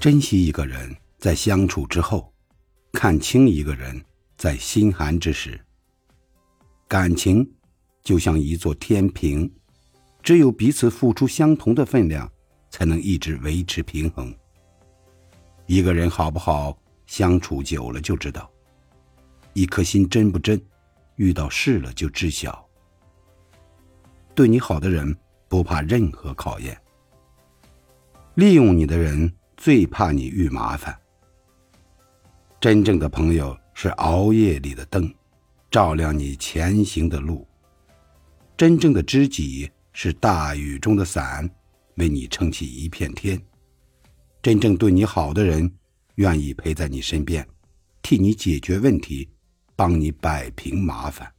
珍惜一个人，在相处之后；看清一个人，在心寒之时。感情就像一座天平，只有彼此付出相同的分量，才能一直维持平衡。一个人好不好相处久了就知道，一颗心真不真，遇到事了就知晓。对你好的人不怕任何考验，利用你的人最怕你遇麻烦。真正的朋友是熬夜里的灯，照亮你前行的路；真正的知己是大雨中的伞，为你撑起一片天。真正对你好的人，愿意陪在你身边，替你解决问题，帮你摆平麻烦。